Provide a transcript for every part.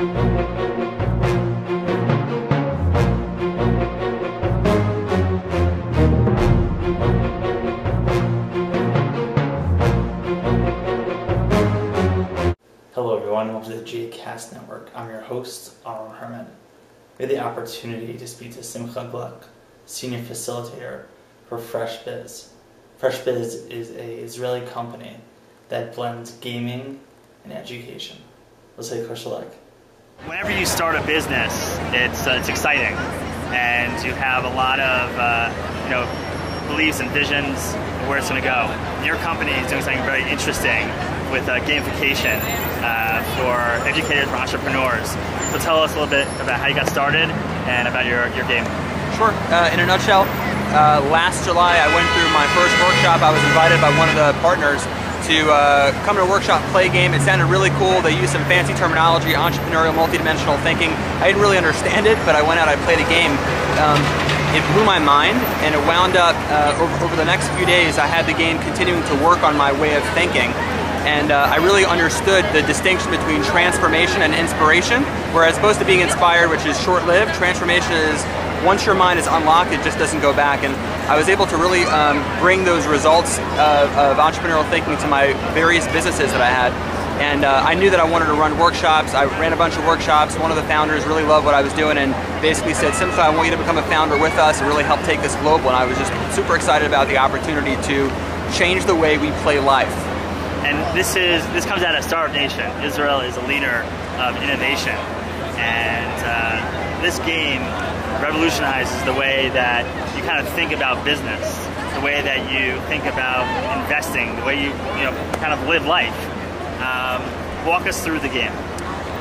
Hello everyone, welcome to the JCast Network. I'm your host, Aron Herman. We had the opportunity to speak to Simcha Gluck, Senior Facilitator for FreshBiz. FreshBiz is a Israeli company that blends gaming and education. Let's say Koshalik. Whenever you start a business, it's uh, it's exciting, and you have a lot of uh, you know beliefs and visions of where it's going to go. Your company is doing something very interesting with uh, gamification uh, for educators, for entrepreneurs. So tell us a little bit about how you got started and about your, your game. Sure. Uh, in a nutshell, uh, last July I went through my first workshop. I was invited by one of the partners to uh, come to a workshop, play game. It sounded really cool. They used some fancy terminology, entrepreneurial, multidimensional thinking. I didn't really understand it, but I went out, I played a game. Um, it blew my mind, and it wound up uh, over, over the next few days. I had the game continuing to work on my way of thinking and uh, I really understood the distinction between transformation and inspiration. Whereas opposed to being inspired, which is short-lived, transformation is once your mind is unlocked, it just doesn't go back. And I was able to really um, bring those results of, of, entrepreneurial thinking to my various businesses that I had. And uh, I knew that I wanted to run workshops. I ran a bunch of workshops. One of the founders really loved what I was doing and basically said, Simcha, I want you to become a founder with us and really help take this global. And I was just super excited about the opportunity to change the way we play life. And this is this comes out of Startup Nation. Israel is a leader of innovation, and uh, this game revolutionizes the way that you kind of think about business, the way that you think about investing, the way you you know kind of live life. Um, walk us through the game.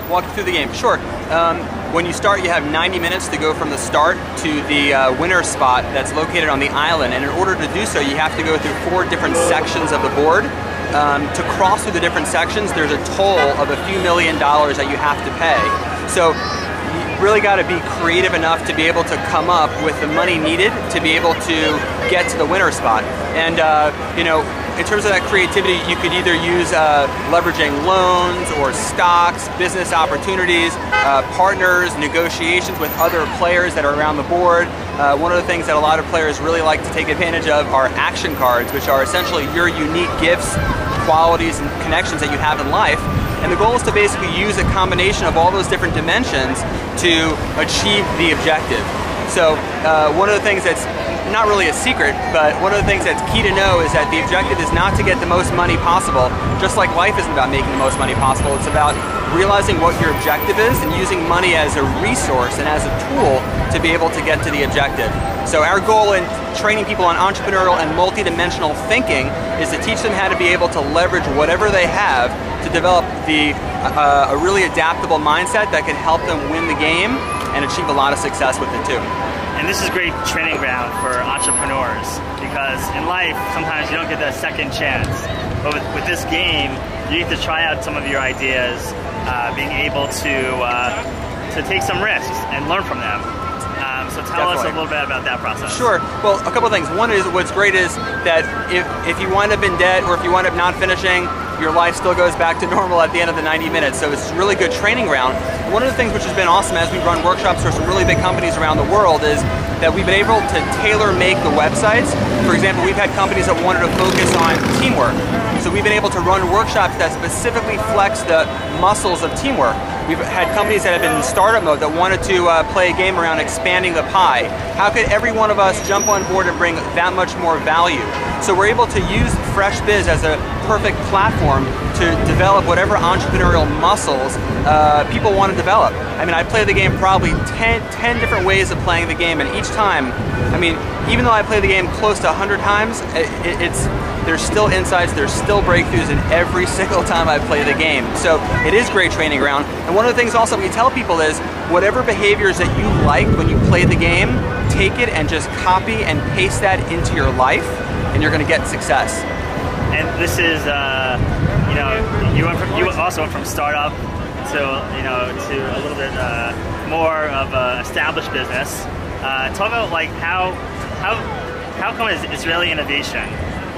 Walk through the game, sure. Um, when you start, you have 90 minutes to go from the start to the uh, winner spot that's located on the island. And in order to do so, you have to go through four different sections of the board um, to cross through the different sections, there's a toll of a few million dollars that you have to pay. So really got to be creative enough to be able to come up with the money needed to be able to get to the winner spot. And uh, you know, in terms of that creativity, you could either use uh, leveraging loans or stocks, business opportunities, uh, partners, negotiations with other players that are around the board. Uh, one of the things that a lot of players really like to take advantage of are action cards, which are essentially your unique gifts qualities and connections that you have in life. And the goal is to basically use a combination of all those different dimensions to achieve the objective. So uh, one of the things that's not really a secret, but one of the things that's key to know is that the objective is not to get the most money possible, just like life isn't about making the most money possible. It's about realizing what your objective is and using money as a resource and as a tool to be able to get to the objective. So our goal in training people on entrepreneurial and multidimensional thinking is to teach them how to be able to leverage whatever they have to develop the uh, a really adaptable mindset that can help them win the game and achieve a lot of success with it too. And this is great training ground for entrepreneurs because in life, sometimes you don't get that second chance. But with, with this game, you get to try out some of your ideas, uh, being able to, uh, to take some risks and learn from them. Um, so tell Definitely. us a little bit about that process. Sure. Well, a couple of things. One is what's great is that if, if you wind up in debt or if you wind up not finishing, your life still goes back to normal at the end of the 90 minutes. So it's a really good training ground. One of the things which has been awesome as we run workshops for some really big companies around the world is that we've been able to tailor make the websites. For example, we've had companies that wanted to focus on teamwork. So we've been able to run workshops that specifically flex the muscles of teamwork. We've had companies that have been in startup mode that wanted to uh, play a game around expanding the pie. How could every one of us jump on board and bring that much more value? So we're able to use FreshBiz as a perfect platform to develop whatever entrepreneurial muscles uh, people want to develop. I mean, I play the game probably 10, 10 different ways of playing the game, and each time, I mean, even though I play the game close to 100 times, it, it's there's still insights, there's still breakthroughs in every single time I play the game. So it is great training ground. And one of the things also we tell people is whatever behaviors that you like when you play the game, take it and just copy and paste that into your life, and you're going to get success and this is uh, you went from, you also went from startup to you know to a little bit uh, more of an established business. Uh, talk about like how how how come is Israeli innovation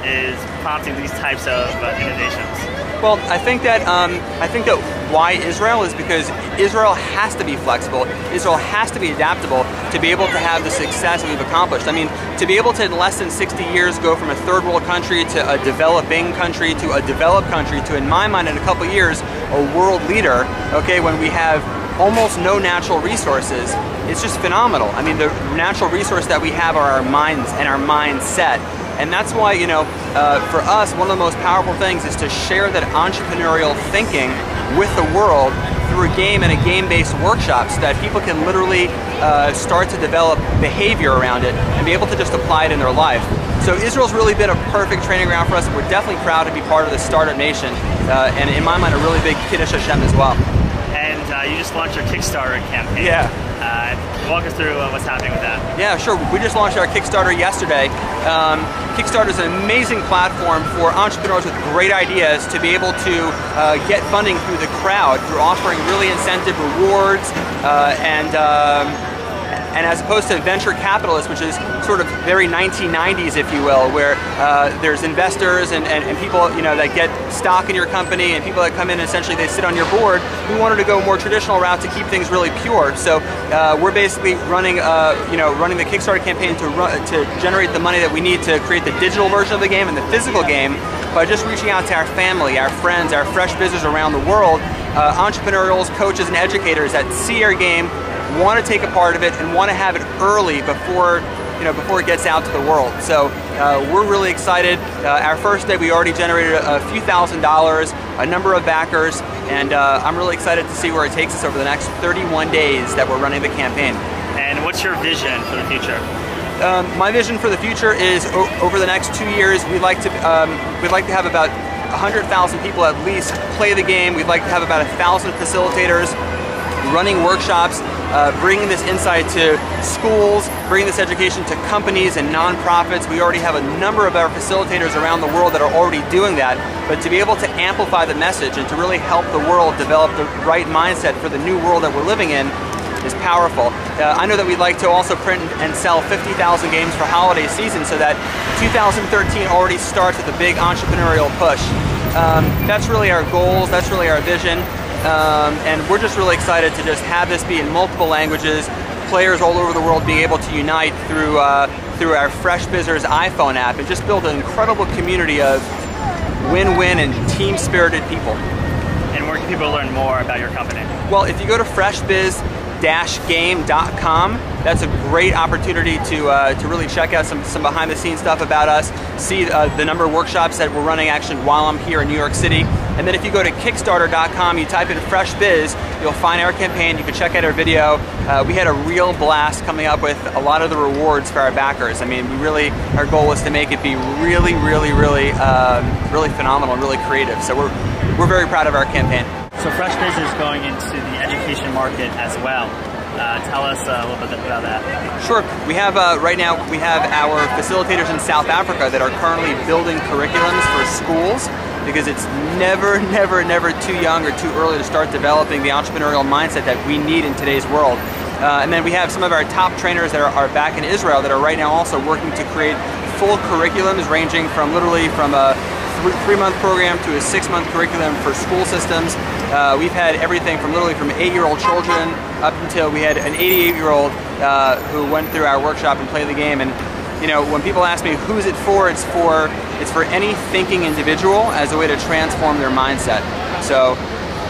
is prompting these types of uh, innovations? Well, I think that um, I think that why Israel is because Israel has to be flexible. Israel has to be adaptable to be able to have the success that we've accomplished. I mean, to be able to in less than 60 years go from a third world country to a developing country to a developed country to, in my mind, in a couple years, a world leader. Okay, when we have almost no natural resources, it's just phenomenal. I mean, the natural resource that we have are our minds and our mindset. And that's why, you know, uh, for us, one of the most powerful things is to share that entrepreneurial thinking with the world through a game and a game-based workshop so that people can literally uh, start to develop behavior around it and be able to just apply it in their life. So Israel's really been a perfect training ground for us. We're definitely proud to be part of the Startup Nation, uh, and in my mind, a really big Kiddush Hashem as well. Uh, you just launched your Kickstarter campaign. Yeah. Uh, walk us through uh, what's happening with that. Yeah, sure. We just launched our Kickstarter yesterday. Um, Kickstarter is an amazing platform for entrepreneurs with great ideas to be able to uh, get funding through the crowd through offering really incentive rewards uh, and. Um, and as opposed to venture capitalists, which is sort of very 1990s, if you will, where uh, there's investors and, and, and, people you know that get stock in your company and people that come in and essentially they sit on your board. We wanted to go a more traditional route to keep things really pure. So uh, we're basically running uh, you know running the Kickstarter campaign to run, to generate the money that we need to create the digital version of the game and the physical game by just reaching out to our family, our friends, our fresh business around the world, uh, entrepreneurs, coaches, and educators that see our game want to take a part of it and want to have it early before you know before it gets out to the world. So uh, we're really excited. Uh, our first day, we already generated a, a, few thousand dollars, a number of backers, and uh, I'm really excited to see where it takes us over the next 31 days that we're running the campaign. And what's your vision for the future? Um, my vision for the future is over the next two years, we'd like to um, we'd like to have about 100,000 people at least play the game. We'd like to have about a thousand facilitators running workshops, uh, bringing this insight to schools, bringing this education to companies and nonprofits. We already have a number of our facilitators around the world that are already doing that, but to be able to amplify the message and to really help the world develop the right mindset for the new world that we're living in is powerful. Uh, I know that we'd like to also print and sell 50,000 games for holiday season so that 2013 already starts with a big entrepreneurial push. Um, that's really our goals, that's really our vision. Um, and we're just really excited to just have this be in multiple languages, players all over the world being able to unite through uh, through our Fresh Bizzers iPhone app and just build an incredible community of win-win and team-spirited people. And where can people learn more about your company? Well, if you go to FreshBiz game.com. That's a great opportunity to, uh, to really check out some, some behind the scenes stuff about us, see uh, the number of workshops that we're running actually while I'm here in New York City. And then if you go to Kickstarter.com, you type in FreshBiz, you'll find our campaign, you can check out our video. Uh, we had a real blast coming up with a lot of the rewards for our backers. I mean, we really, our goal was to make it be really, really, really, um, really phenomenal really creative. So we're, we're very proud of our campaign. So FreshBiz is going into the education market as well. Uh, tell us uh, a little bit about that. Sure. We have uh, right now we have our facilitators in South Africa that are currently building curriculums for schools because it's never, never, never too young or too early to start developing the entrepreneurial mindset that we need in today's world. Uh, and then we have some of our top trainers that are, are back in Israel that are right now also working to create full curriculums ranging from literally from a three month program to a six month curriculum for school systems. Uh, we've had everything from literally from eight year old children up until we had an 88 year old uh, who went through our workshop and played the game. And you know, when people ask me who's it for, it's for it's for any thinking individual as a way to transform their mindset. So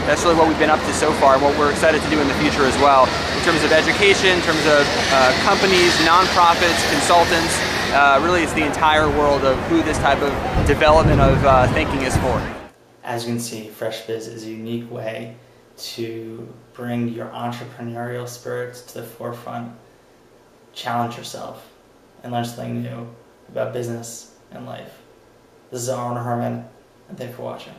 that's really what we've been up to so far, and what we're excited to do in the future as well, in terms of education, in terms of uh, companies, nonprofits, consultants, uh, really it's the entire world of who this type of development of uh, thinking is for. As you can see, FreshBiz is a unique way to bring your entrepreneurial spirits to the forefront, challenge yourself, and learn something new about business and life. This is Aaron Herman, and thanks for watching.